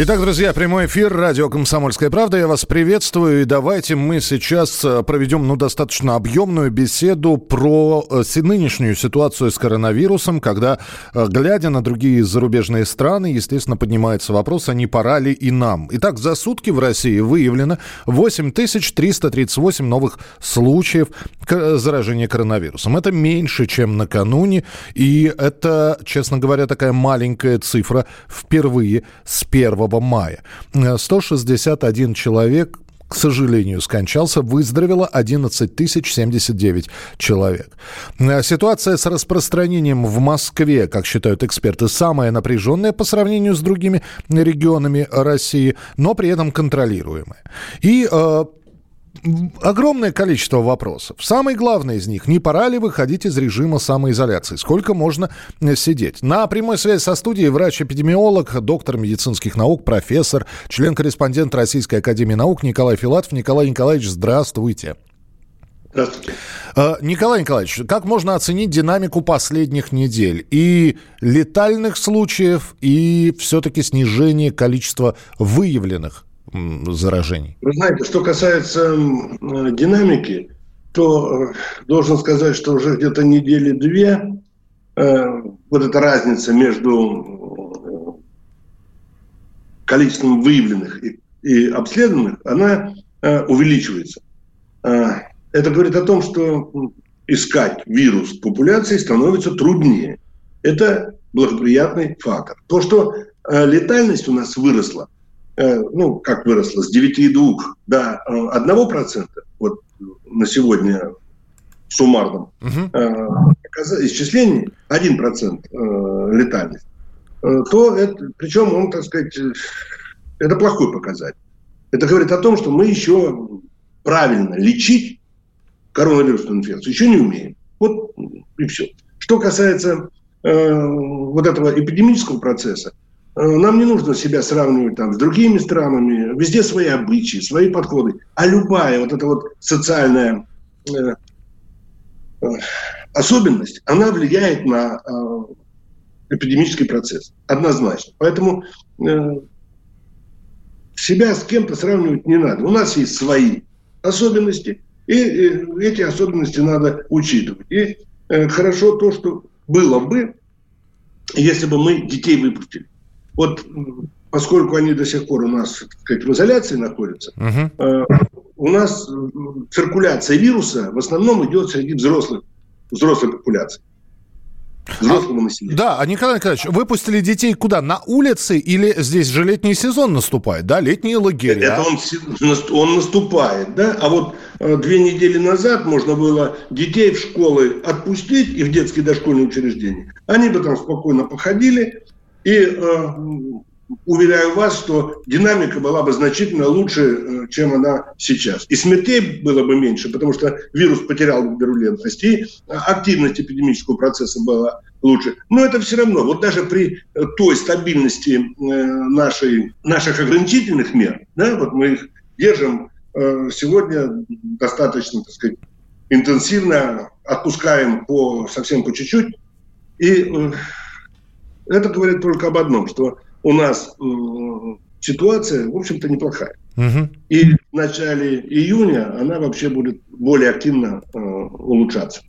Итак, друзья, прямой эфир, радио «Комсомольская правда». Я вас приветствую. И давайте мы сейчас э, проведем ну, достаточно объемную беседу про э, нынешнюю ситуацию с коронавирусом, когда, э, глядя на другие зарубежные страны, естественно, поднимается вопрос, а не пора ли и нам. Итак, за сутки в России выявлено 8338 новых случаев заражения коронавирусом. Это меньше, чем накануне, и это, честно говоря, такая маленькая цифра впервые с первого мая. 161 человек к сожалению, скончался, выздоровело 11 тысяч 79 человек. Ситуация с распространением в Москве, как считают эксперты, самая напряженная по сравнению с другими регионами России, но при этом контролируемая. И э, огромное количество вопросов. Самый главный из них, не пора ли выходить из режима самоизоляции? Сколько можно э, сидеть? На прямой связи со студией врач-эпидемиолог, доктор медицинских наук, профессор, член-корреспондент Российской Академии Наук Николай Филатов. Николай Николаевич, здравствуйте. Здравствуйте. Э, Николай Николаевич, как можно оценить динамику последних недель? И летальных случаев, и все-таки снижение количества выявленных заражений? Вы знаете, что касается динамики, то э, должен сказать, что уже где-то недели две э, вот эта разница между количеством выявленных и, и обследованных, она э, увеличивается. Это говорит о том, что искать вирус в популяции становится труднее. Это благоприятный фактор. То, что летальность у нас выросла, Э, ну, как выросла, с 9,2 до 1%, э, вот на сегодня суммарном угу. исчислении 1% летальность, то это, причем он, так сказать, это плохой показатель. Это говорит о том, что мы еще правильно лечить коронавирусную инфекцию еще не умеем. Вот и все. Что касается э, вот этого эпидемического процесса, Э, нам не нужно себя сравнивать там, с другими странами. Везде свои обычаи, свои подходы. А любая вот эта вот социальная э, э, особенность, она влияет на э, эпидемический процесс. Однозначно. Поэтому э, себя с кем-то сравнивать не надо. У нас есть свои особенности, и э, эти особенности надо учитывать. И э, хорошо то, что было бы, если бы мы детей выпустили. Вот поскольку они до сих пор у нас так сказать, в изоляции находятся, э, у нас циркуляция вируса в основном идет среди взрослых, взрослой популяции взрослому населению. Да, а Николай Николаевич, выпустили детей куда? На улице или здесь же летний сезон наступает, да? Летние лагеря. Это он, он наступает, да? А вот э, две недели назад можно было детей в школы отпустить и в детские дошкольные учреждения. Они бы там спокойно походили, и э, уверяю вас, что динамика была бы значительно лучше, э, чем она сейчас. И смертей было бы меньше, потому что вирус потерял вирулентность, и активность эпидемического процесса была лучше. Но это все равно, вот даже при той стабильности э, нашей, наших ограничительных мер, да, вот мы их держим э, сегодня достаточно, так сказать, интенсивно, отпускаем по, совсем по чуть-чуть, и это говорит только об одном, что у нас ситуация, в общем-то, неплохая. Угу. И в начале июня она вообще будет более активно э, улучшаться.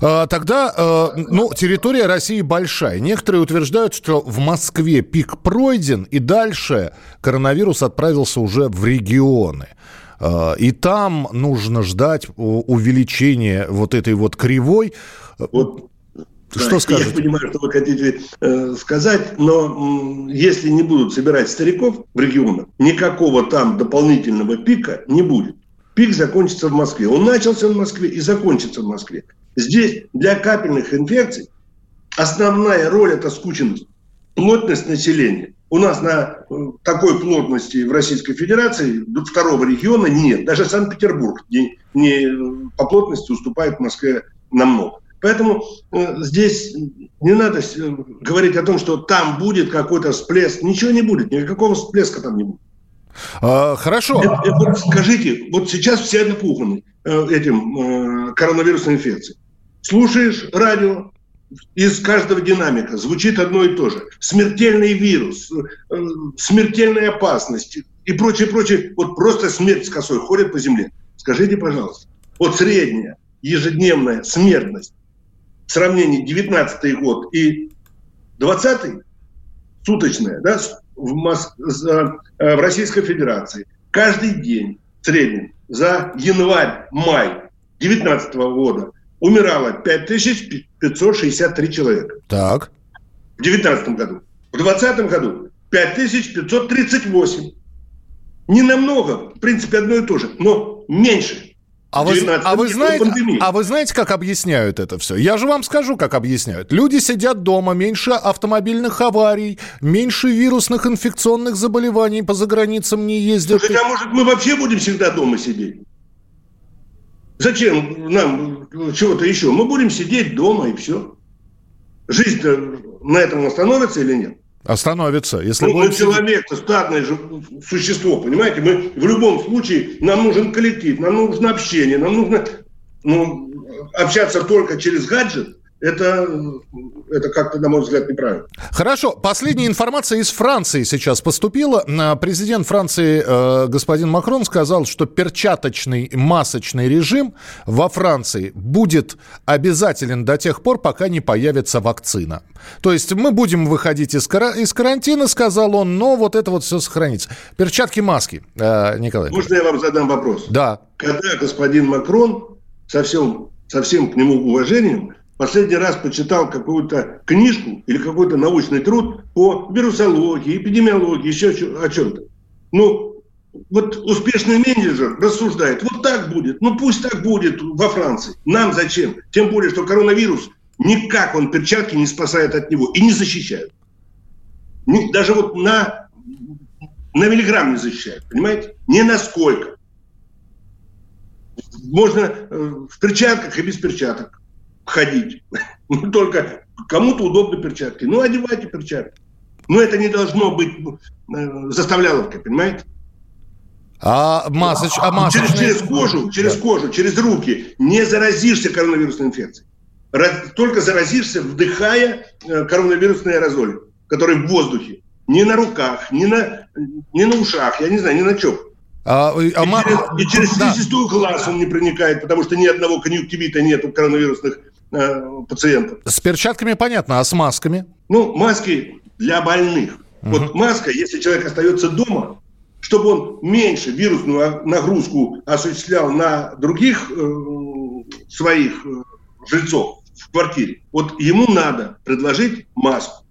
А, тогда, э, ну, территория России большая. Некоторые утверждают, что в Москве пик пройден, и дальше коронавирус отправился уже в регионы. Э, и там нужно ждать увеличения вот этой вот кривой. Вот что скажете? Я понимаю, что вы хотите э, сказать, но э, если не будут собирать стариков в регионах, никакого там дополнительного пика не будет. Пик закончится в Москве. Он начался в Москве и закончится в Москве. Здесь для капельных инфекций основная роль – это скученность, плотность населения. У нас на э, такой плотности в Российской Федерации второго региона нет. Даже Санкт-Петербург не, не э, по плотности уступает Москве намного. Поэтому э, здесь не надо э, говорить о том, что там будет какой-то всплеск. Ничего не будет, никакого всплеска там не будет. А, хорошо. Это, это, вот скажите, вот сейчас все напуганы э, этим э, коронавирусной инфекцией. Слушаешь радио, из каждого динамика звучит одно и то же. Смертельный вирус, э, смертельная опасность и прочее, прочее. Вот просто смерть с косой ходит по земле. Скажите, пожалуйста, вот средняя ежедневная смертность сравнении 19 год и 20 суточная, да, в, Моск... в Российской Федерации каждый день в среднем за январь-май 2019 года умирало 5563 человека. Так. В 2019 году. В 2020 году 5538. Не намного, в принципе, одно и то же, но меньше. А вы, а, вы знаете, а вы знаете, как объясняют это все? Я же вам скажу, как объясняют. Люди сидят дома, меньше автомобильных аварий, меньше вирусных инфекционных заболеваний по заграницам не ездят. Слушайте, а может мы вообще будем всегда дома сидеть? Зачем нам чего-то еще? Мы будем сидеть дома и все. Жизнь на этом остановится или нет? Остановится. Если ну, мы человек, стадное же существо, понимаете? Мы в любом случае, нам нужен коллектив, нам нужно общение, нам нужно ну, общаться только через гаджет – это, это как-то, на мой взгляд, неправильно. Хорошо. Последняя информация из Франции сейчас поступила. Президент Франции э, господин Макрон сказал, что перчаточный масочный режим во Франции будет обязателен до тех пор, пока не появится вакцина. То есть мы будем выходить из, кара- из карантина, сказал он, но вот это вот все сохранится. Перчатки, маски, э, Николай. Можно я вам задам вопрос? Да. Когда господин Макрон со всем, со всем к нему уважением последний раз почитал какую-то книжку или какой-то научный труд по вирусологии, эпидемиологии, еще о чем-то. Ну, вот успешный менеджер рассуждает, вот так будет, ну пусть так будет во Франции. Нам зачем? Тем более, что коронавирус никак он перчатки не спасает от него и не защищает. Даже вот на, на миллиграмм не защищает, понимаете? Не на сколько. Можно э, в перчатках и без перчаток ходить. Ну, только кому-то удобны перчатки. Ну, одевайте перчатки. Но это не должно быть э, заставляловкой, понимаете? А, масоч, а масочные... через, через кожу, через да. кожу, через руки не заразишься коронавирусной инфекцией. Только заразишься, вдыхая э, коронавирусные аэрозоли, которые в воздухе. Не на руках, не на, не на ушах, я не знаю, ни на чем. А, а, и, через, и через да. слизистую глаз он не проникает, потому что ни одного конъюнктивита нет у коронавирусных э, пациентов. С перчатками понятно, а с масками? Ну, маски для больных. Угу. Вот маска, если человек остается дома, чтобы он меньше вирусную нагрузку осуществлял на других э, своих э, жильцов в квартире, вот ему надо предложить маску.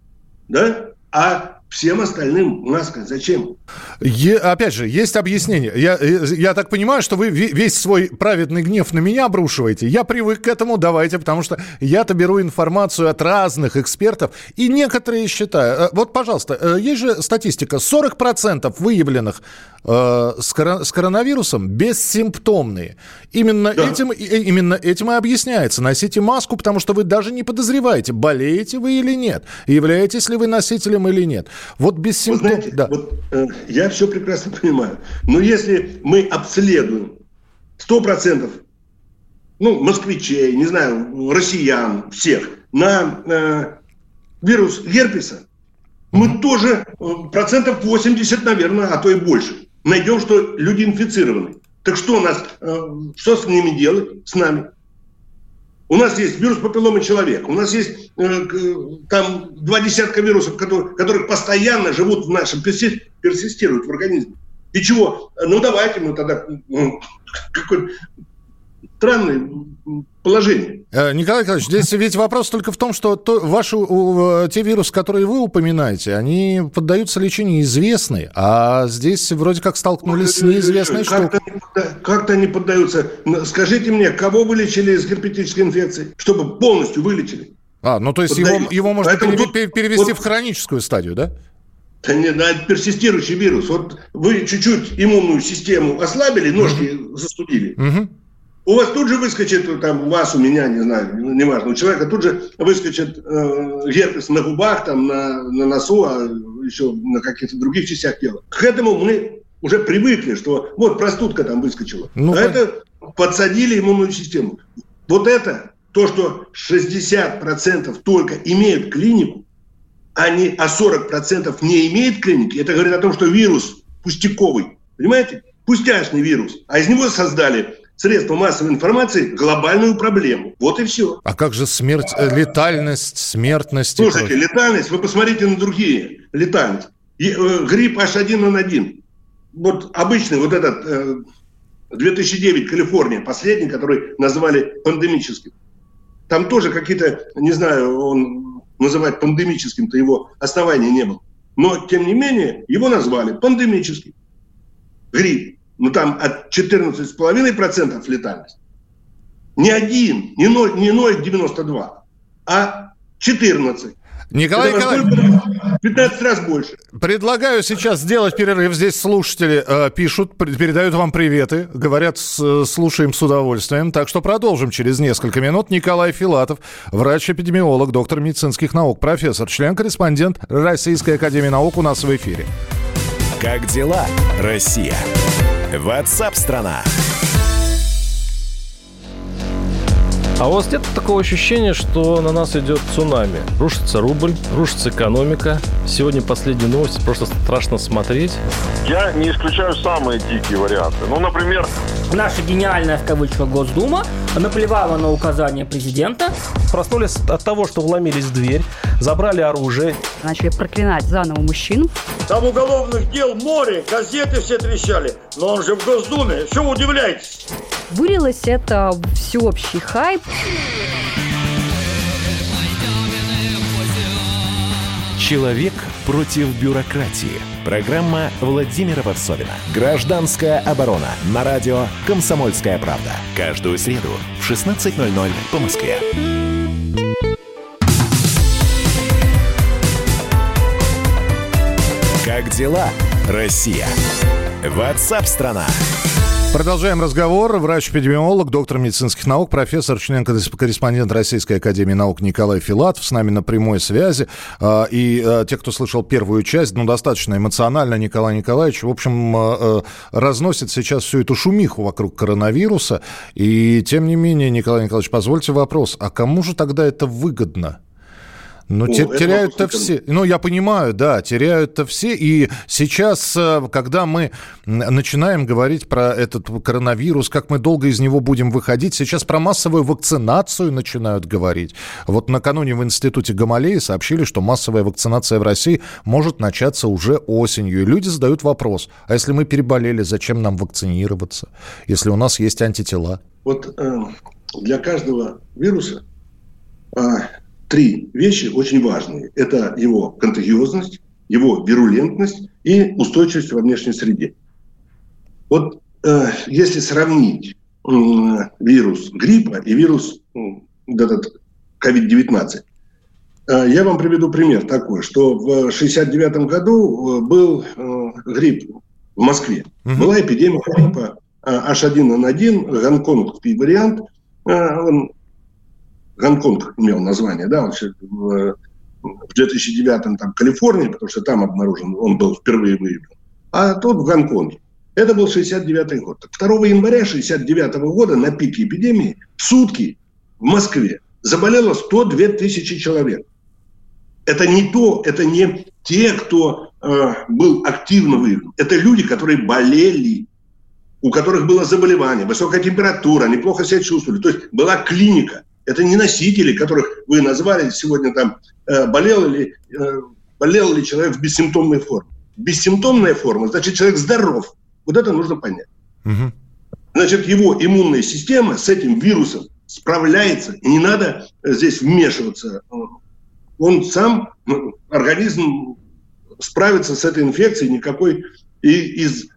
Да? А Всем остальным маска зачем? Е, опять же, есть объяснение. Я, я так понимаю, что вы весь свой праведный гнев на меня обрушиваете. Я привык к этому, давайте, потому что я-то беру информацию от разных экспертов, и некоторые считают... Э, вот, пожалуйста, э, есть же статистика. 40% выявленных э, с, коро, с коронавирусом бессимптомные. Именно, да. этим, именно этим и объясняется. Носите маску, потому что вы даже не подозреваете, болеете вы или нет, являетесь ли вы носителем или нет. Вот без симптомов... да. вот, э, я все прекрасно понимаю. Но если мы обследуем 100% ну, москвичей, не знаю, россиян, всех, на э, вирус герпеса, мы тоже э, процентов 80, наверное, а то и больше, найдем, что люди инфицированы. Так что у нас, э, что с ними делать, с нами? У нас есть вирус папилломы человека, у нас есть э, там два десятка вирусов, которые, которые постоянно живут в нашем, персистируют в организме. И чего? Ну давайте мы тогда ну, странное положение. Э, Николай Николаевич, здесь ведь вопрос только в том, что то, ваши, те вирусы, которые вы упоминаете, они поддаются лечению известные, а здесь вроде как столкнулись с неизвестной как штукой. Как-то они поддаются. Скажите мне, кого вы лечили с герпетической инфекцией, чтобы полностью вылечили? А, ну то есть его, его можно Поэтому пере, тут, перевести вот, в хроническую стадию, да? Да не, на персистирующий вирус. Вот вы чуть-чуть иммунную систему ослабили, ножки угу. застудили. Угу у вас тут же выскочит, там, у вас, у меня, не знаю, неважно, у человека тут же выскочит э, герпес на губах, там, на, на носу, а еще на каких-то других частях тела. К этому мы уже привыкли, что вот простудка там выскочила. Ну, а это подсадили иммунную систему. Вот это то, что 60% только имеют клинику, а, не, а 40% не имеет клиники, это говорит о том, что вирус пустяковый. Понимаете? Пустяшный вирус. А из него создали средства массовой информации глобальную проблему. Вот и все. А как же смерть, э, летальность, смертность? Слушайте, летальность, вы посмотрите на другие. Летальность. И, э, грипп H1N1. Вот обычный вот этот э, 2009 Калифорния, последний, который назвали пандемическим. Там тоже какие-то, не знаю, он называть пандемическим-то его основания не было. Но, тем не менее, его назвали пандемический. Грипп ну там от 14,5% летальность. Не один, не 0,92, не 0,92, а 14. Николай Николаевич, 15 раз больше. Предлагаю сейчас сделать перерыв. Здесь слушатели э, пишут, передают вам приветы, говорят, с, слушаем с удовольствием. Так что продолжим через несколько минут. Николай Филатов, врач-эпидемиолог, доктор медицинских наук, профессор, член-корреспондент Российской Академии Наук у нас в эфире. Как дела, Россия? Ватсап-страна! А у вас нет такого ощущения, что на нас идет цунами? Рушится рубль, рушится экономика. Сегодня последние новости, просто страшно смотреть. Я не исключаю самые дикие варианты. Ну, например... Наша гениальная, в кавычках, Госдума наплевала на указания президента. Проснулись от того, что вломились в дверь, забрали оружие. Начали проклинать заново мужчин. Там уголовных дел море, газеты все трещали. Но он же в Госдуме, что вы удивляетесь? Вылилось это всеобщий хайп. Человек против бюрократии. Программа Владимира Варсовина. Гражданская оборона. На радио «Комсомольская правда». Каждую среду в 16.00 по Москве. Как дела, Россия? Ватсап-страна! Продолжаем разговор. Врач-эпидемиолог, доктор медицинских наук, профессор, член-корреспондент Российской Академии Наук Николай Филатов с нами на прямой связи. А, и а, те, кто слышал первую часть, ну, достаточно эмоционально Николай Николаевич, в общем, а, разносит сейчас всю эту шумиху вокруг коронавируса. И, тем не менее, Николай Николаевич, позвольте вопрос, а кому же тогда это выгодно? Ну, ну теряют-то все. Ну, я понимаю, да, теряют-то все. И сейчас, э, когда мы начинаем говорить про этот коронавирус, как мы долго из него будем выходить, сейчас про массовую вакцинацию начинают говорить. Вот накануне в институте Гамалеи сообщили, что массовая вакцинация в России может начаться уже осенью. И люди задают вопрос, а если мы переболели, зачем нам вакцинироваться, если у нас есть антитела? Вот э, для каждого вируса э, три вещи очень важные. Это его контагиозность, его вирулентность и устойчивость во внешней среде. Вот э, если сравнить э, вирус гриппа и вирус э, этот COVID-19, э, я вам приведу пример такой, что в 69 году э, был э, грипп в Москве. Угу. Была эпидемия гриппа H1N1, гонконгский вариант. Он Гонконг имел название, да, он в, в 2009 там Калифорнии, потому что там обнаружен, он был впервые выявлен, а тот в Гонконге. Это был 69 год. 2 января 69 года на пике эпидемии в сутки в Москве заболело 102 тысячи человек. Это не то, это не те, кто э, был активно выявлен. Это люди, которые болели, у которых было заболевание, высокая температура, они плохо себя чувствовали. То есть была клиника. Это не носители, которых вы назвали сегодня там, э, болел, ли, э, болел ли человек в бессимптомной форме. Бессимптомная форма, значит, человек здоров. Вот это нужно понять. Угу. Значит, его иммунная система с этим вирусом справляется, и не надо здесь вмешиваться. Он сам, ну, организм справится с этой инфекцией никакой. И из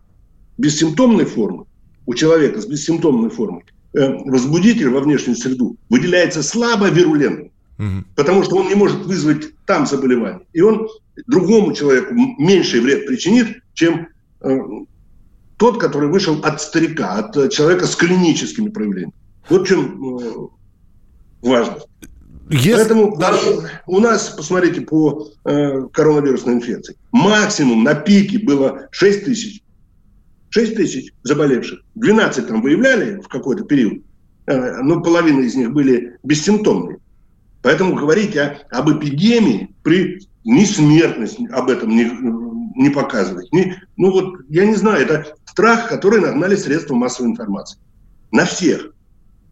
бессимптомной формы у человека с бессимптомной формой Э, возбудитель во внешнюю среду выделяется слабо вирулентно, угу. потому что он не может вызвать там заболевание. И он другому человеку меньший вред причинит, чем э, тот, который вышел от старика, от человека с клиническими проявлениями. Вот в чем э, важность. Если... Поэтому у нас, посмотрите, по э, коронавирусной инфекции, максимум на пике было 6 тысяч 6 тысяч заболевших, 12 там выявляли в какой-то период, э, ну, половина из них были бессимптомные. Поэтому говорить о, об эпидемии при ни смертность об этом не, не показывать. Ни, ну вот, я не знаю, это страх, который нагнали средства массовой информации. На всех.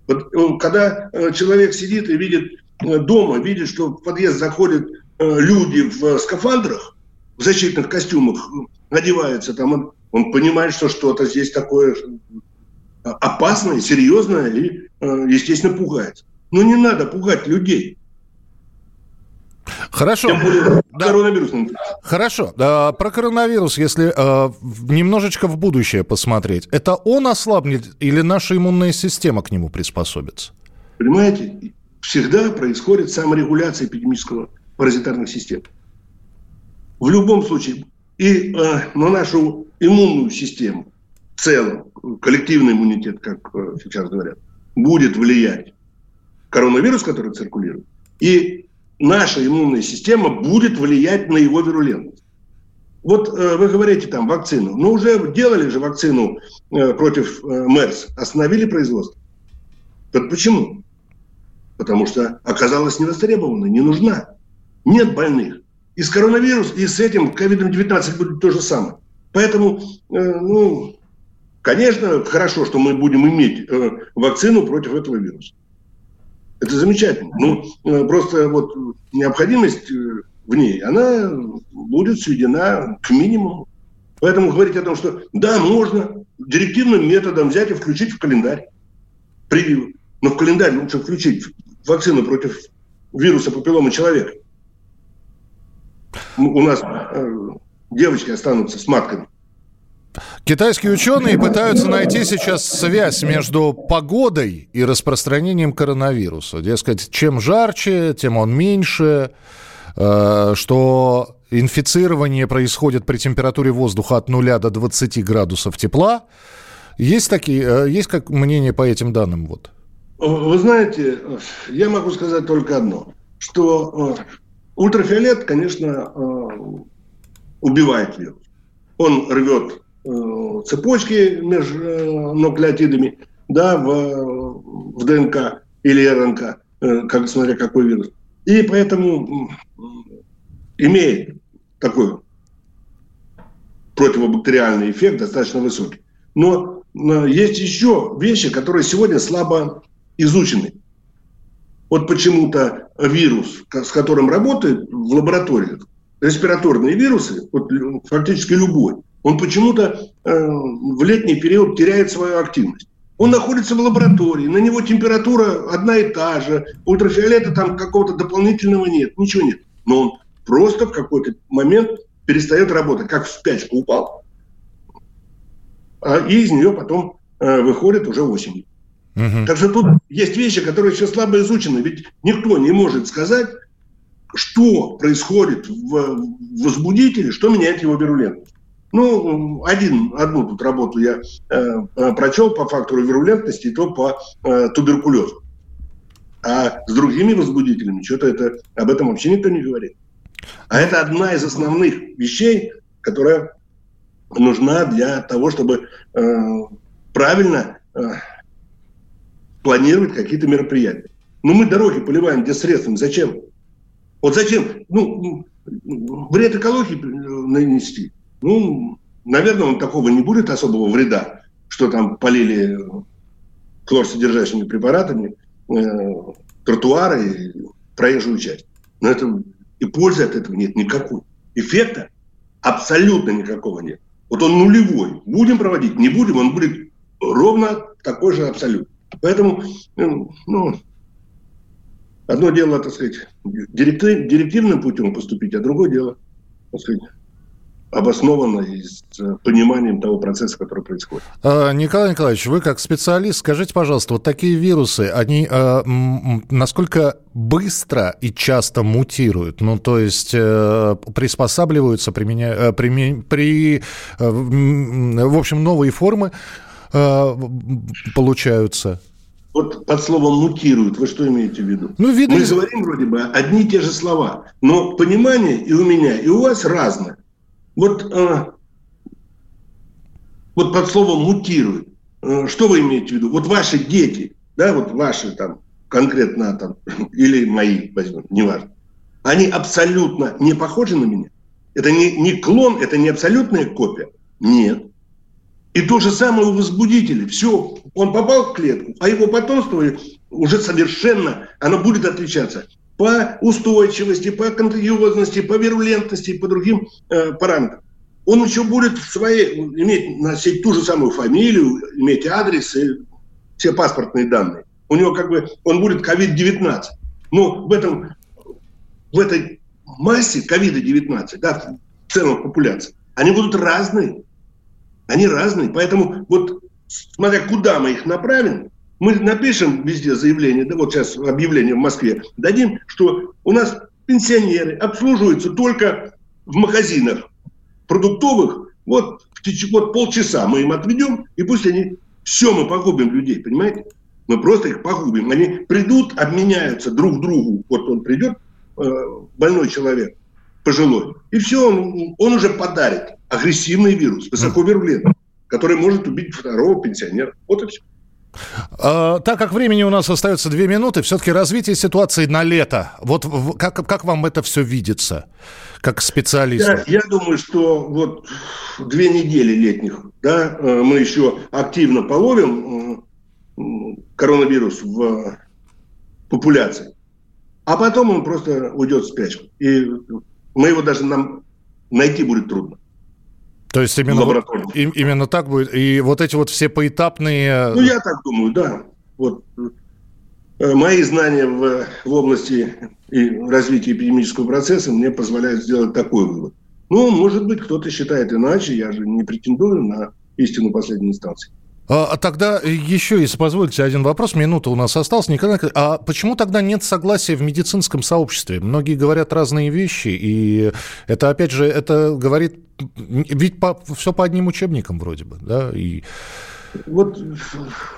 Вот, э, когда э, человек сидит и видит дома, видит, что в подъезд заходят люди в скафандрах, в защитных костюмах, одеваются там, он, он понимает, что что-то здесь такое опасное, серьезное и, естественно, пугается. Но не надо пугать людей. Хорошо. да. коронавирус. Хорошо. А, про коронавирус, если а, немножечко в будущее посмотреть, это он ослабнет или наша иммунная система к нему приспособится? Понимаете, всегда происходит саморегуляция эпидемического паразитарных систем. В любом случае, и э, на нашу иммунную систему в целом, коллективный иммунитет, как э, сейчас говорят, будет влиять коронавирус, который циркулирует, и наша иммунная система будет влиять на его вирулентность. Вот э, вы говорите там вакцину, но уже делали же вакцину э, против э, МЭРС, остановили производство. Вот почему? Потому что оказалась невостребована, не нужна. Нет больных. И с коронавирусом, и с этим ковидом-19 будет то же самое. Поэтому, э, ну, конечно, хорошо, что мы будем иметь э, вакцину против этого вируса. Это замечательно. Ну, э, просто вот необходимость в ней, она будет сведена к минимуму. Поэтому говорить о том, что да, можно директивным методом взять и включить в календарь прививок. Но в календарь лучше включить вакцину против вируса папиллома человека. У нас э, девочки останутся с матками. Китайские ученые пытаются найти сейчас связь между погодой и распространением коронавируса. Дескать, чем жарче, тем он меньше, э, что инфицирование происходит при температуре воздуха от 0 до 20 градусов тепла. Есть такие, э, есть как мнение по этим данным? Вот? Вы знаете, я могу сказать только одно, что ультрафиолет, конечно, убивает вирус. Он рвет Э, цепочки между э, нуклеотидами да, в, в ДНК или РНК, э, как, смотря какой вирус. И поэтому имеет такой противобактериальный эффект достаточно высокий. Но есть еще вещи, которые сегодня слабо изучены. Вот почему-то вирус, с которым работают в лабораториях, респираторные вирусы, вот фактически любой, он почему-то э, в летний период теряет свою активность. Он находится в лаборатории, на него температура одна и та же, ультрафиолета там какого-то дополнительного нет, ничего нет. Но он просто в какой-то момент перестает работать, как в спячку упал, а, и из нее потом э, выходит уже осенью. Угу. Так что тут есть вещи, которые еще слабо изучены, ведь никто не может сказать, что происходит в возбудителе, что меняет его вирулентность. Ну, один, одну тут работу я э, э, прочел по фактору вирулентности, и то по э, туберкулезу. А с другими возбудителями что-то это, об этом вообще никто не говорит. А это одна из основных вещей, которая нужна для того, чтобы э, правильно э, планировать какие-то мероприятия. Ну, мы дороги поливаем где средствами. Зачем? Вот зачем? Ну, вред экологии э, нанести. Ну, наверное, он такого не будет особого вреда, что там полили хлорсодержащими препаратами э, тротуары и проезжую часть. Но это и пользы от этого нет никакой. Эффекта абсолютно никакого нет. Вот он нулевой. Будем проводить, не будем, он будет ровно такой же абсолют. Поэтому, ну, ну одно дело, так сказать, директив, директивным путем поступить, а другое дело, так сказать, обоснованно и с э, пониманием того процесса, который происходит. А, Николай Николаевич, вы как специалист, скажите, пожалуйста, вот такие вирусы, они э, насколько быстро и часто мутируют? Ну, то есть э, приспосабливаются, применя... э, при, при э, в общем, новые формы э, получаются? Вот под словом мутируют, вы что имеете в виду? Ну, видно, Мы говорим вроде бы одни и те же слова, но понимание и у меня, и у вас разное. Вот, э, вот под словом мутирует. Э, что вы имеете в виду? Вот ваши дети да, вот ваши там, конкретно там, или мои, возьмем, неважно, они абсолютно не похожи на меня? Это не, не клон, это не абсолютная копия? Нет. И то же самое у возбудителя. Все, он попал в клетку, а его потомство уже совершенно, оно будет отличаться по устойчивости, по контагиозности, по вирулентности, по другим э, параметрам. Он еще будет своей, иметь, носить ту же самую фамилию, иметь адрес и все паспортные данные. У него как бы, он будет COVID-19. Но в этом, в этой массе COVID-19, да, в целом популяции, они будут разные. Они разные. Поэтому вот смотря куда мы их направим, мы напишем везде заявление, да вот сейчас объявление в Москве, дадим, что у нас пенсионеры обслуживаются только в магазинах продуктовых, вот, вот полчаса мы им отведем, и пусть они, все мы погубим людей, понимаете? Мы просто их погубим. Они придут, обменяются друг другу. Вот он придет, э, больной человек, пожилой, и все, он, он уже подарит агрессивный вирус, высоковирулентный, который может убить второго пенсионера. Вот и все. А, так как времени у нас остается две минуты, все-таки развитие ситуации на лето. Вот как, как вам это все видится, как специалист? Я, я думаю, что вот две недели летних, да, э, мы еще активно половим коронавирус в популяции, а потом он просто уйдет в спячку. И мы его даже нам найти будет трудно. То есть именно, вот, именно так будет. И вот эти вот все поэтапные... Ну, я так думаю, да. Вот э, мои знания в, в области и развития эпидемического процесса мне позволяют сделать такой вывод. Ну, может быть, кто-то считает иначе, я же не претендую на истину последней инстанции. А, а тогда еще, если позволите, один вопрос. Минута у нас осталась. Николай, а почему тогда нет согласия в медицинском сообществе? Многие говорят разные вещи, и это, опять же, это говорит... Ведь по, все по одним учебникам вроде бы, да? И... Вот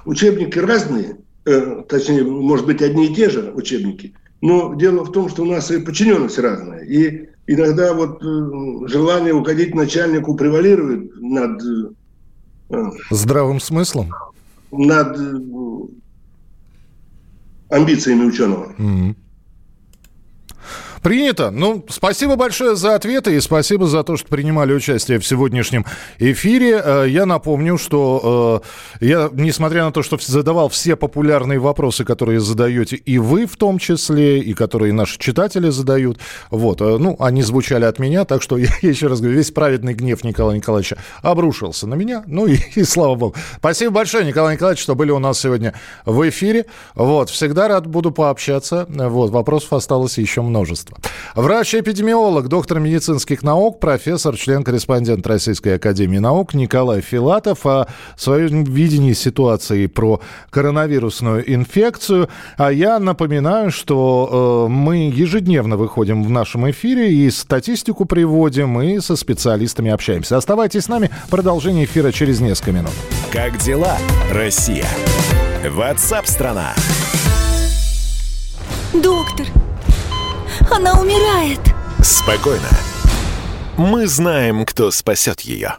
учебники разные, э, точнее, может быть, одни и те же учебники, но дело в том, что у нас и подчиненность разная. И иногда вот э, желание уходить начальнику превалирует над Здравым смыслом? Над э, амбициями ученого. Mm-hmm. Принято. Ну, спасибо большое за ответы и спасибо за то, что принимали участие в сегодняшнем эфире. Э, я напомню, что э, я, несмотря на то, что задавал все популярные вопросы, которые задаете и вы в том числе, и которые наши читатели задают, вот, э, ну, они звучали от меня, так что я еще раз говорю, весь праведный гнев Николая Николаевича обрушился на меня, ну и, и слава богу. Спасибо большое, Николай Николаевич, что были у нас сегодня в эфире. Вот, всегда рад буду пообщаться. Вот, вопросов осталось еще множество. Врач-эпидемиолог, доктор медицинских наук, профессор, член-корреспондент Российской Академии Наук Николай Филатов о своем видении ситуации про коронавирусную инфекцию. А я напоминаю, что э, мы ежедневно выходим в нашем эфире и статистику приводим, и со специалистами общаемся. Оставайтесь с нами. Продолжение эфира через несколько минут. Как дела, Россия? Ватсап-страна! Доктор, она умирает. Спокойно. Мы знаем, кто спасет ее.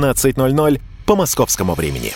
17.00 по московскому времени.